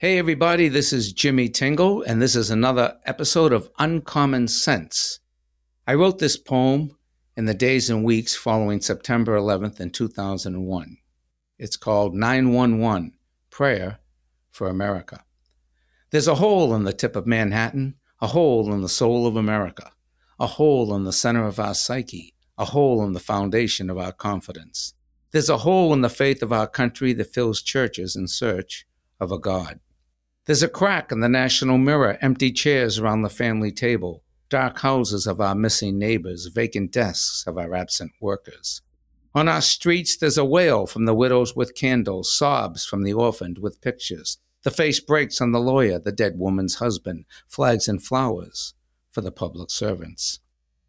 Hey, everybody, this is Jimmy Tingle, and this is another episode of Uncommon Sense. I wrote this poem in the days and weeks following September 11th in 2001. It's called 911 Prayer for America. There's a hole in the tip of Manhattan, a hole in the soul of America, a hole in the center of our psyche, a hole in the foundation of our confidence. There's a hole in the faith of our country that fills churches in search of a God. There's a crack in the national mirror, empty chairs around the family table, dark houses of our missing neighbors, vacant desks of our absent workers. On our streets, there's a wail from the widows with candles, sobs from the orphaned with pictures. The face breaks on the lawyer, the dead woman's husband, flags and flowers for the public servants.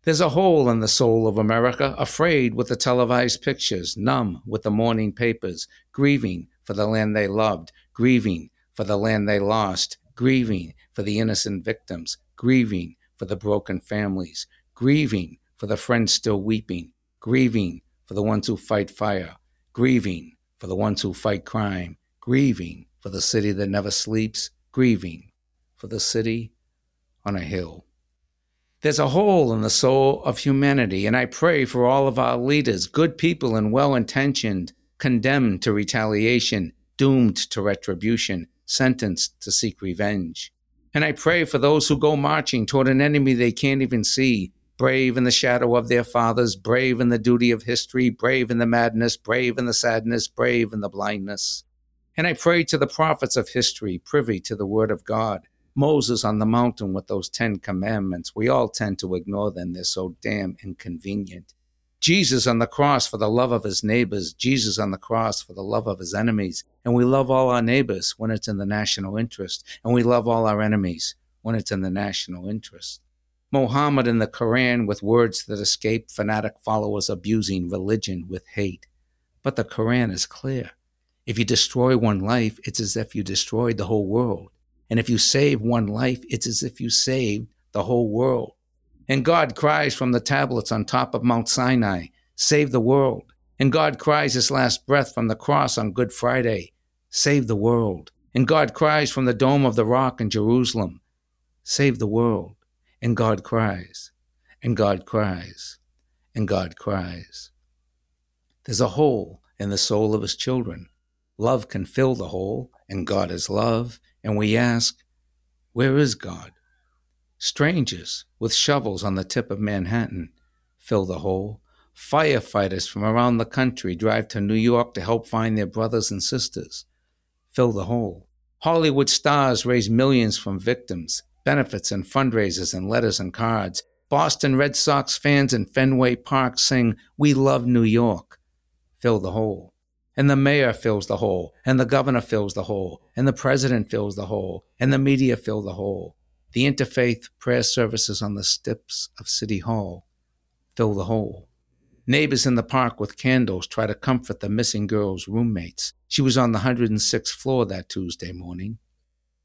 There's a hole in the soul of America, afraid with the televised pictures, numb with the morning papers, grieving for the land they loved, grieving for the land they lost, grieving for the innocent victims, grieving for the broken families, grieving for the friends still weeping, grieving for the ones who fight fire, grieving for the ones who fight crime, grieving for the city that never sleeps, grieving for the city on a hill. There's a hole in the soul of humanity, and I pray for all of our leaders, good people and well intentioned, condemned to retaliation, doomed to retribution, sentenced to seek revenge. And I pray for those who go marching toward an enemy they can't even see, brave in the shadow of their fathers, brave in the duty of history, brave in the madness, brave in the sadness, brave in the blindness. And I pray to the prophets of history, privy to the word of God. Moses on the mountain with those Ten Commandments. We all tend to ignore them, they're so damn inconvenient. Jesus on the cross for the love of his neighbors, Jesus on the cross for the love of his enemies. And we love all our neighbors when it's in the national interest, and we love all our enemies when it's in the national interest. Mohammed in the Quran with words that escape fanatic followers abusing religion with hate. But the Quran is clear. If you destroy one life, it's as if you destroyed the whole world. And if you save one life, it's as if you saved the whole world. And God cries from the tablets on top of Mount Sinai, Save the world. And God cries his last breath from the cross on Good Friday, Save the world. And God cries from the dome of the rock in Jerusalem, Save the world. And God cries, and God cries, and God cries. There's a hole in the soul of his children. Love can fill the hole, and God is love. And we ask, Where is God? Strangers with shovels on the tip of Manhattan fill the hole. Firefighters from around the country drive to New York to help find their brothers and sisters. Fill the hole. Hollywood stars raise millions from victims, benefits and fundraisers and letters and cards. Boston Red Sox fans in Fenway Park sing, We love New York. Fill the hole. And the mayor fills the hole, and the governor fills the hole, and the president fills the hole, and the media fill the hole. The interfaith prayer services on the steps of City Hall fill the hole. Neighbors in the park with candles try to comfort the missing girl's roommates. She was on the 106th floor that Tuesday morning.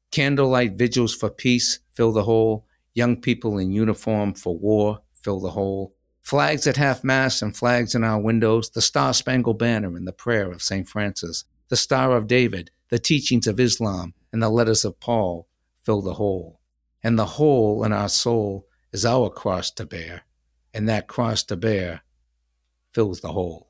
Candlelight vigils for peace fill the hole. Young people in uniform for war fill the hole. Flags at half mast and flags in our windows, the Star Spangled Banner and the prayer of St. Francis, the Star of David, the teachings of Islam, and the letters of Paul fill the hole and the hole in our soul is our cross to bear, and that cross to bear fills the hole.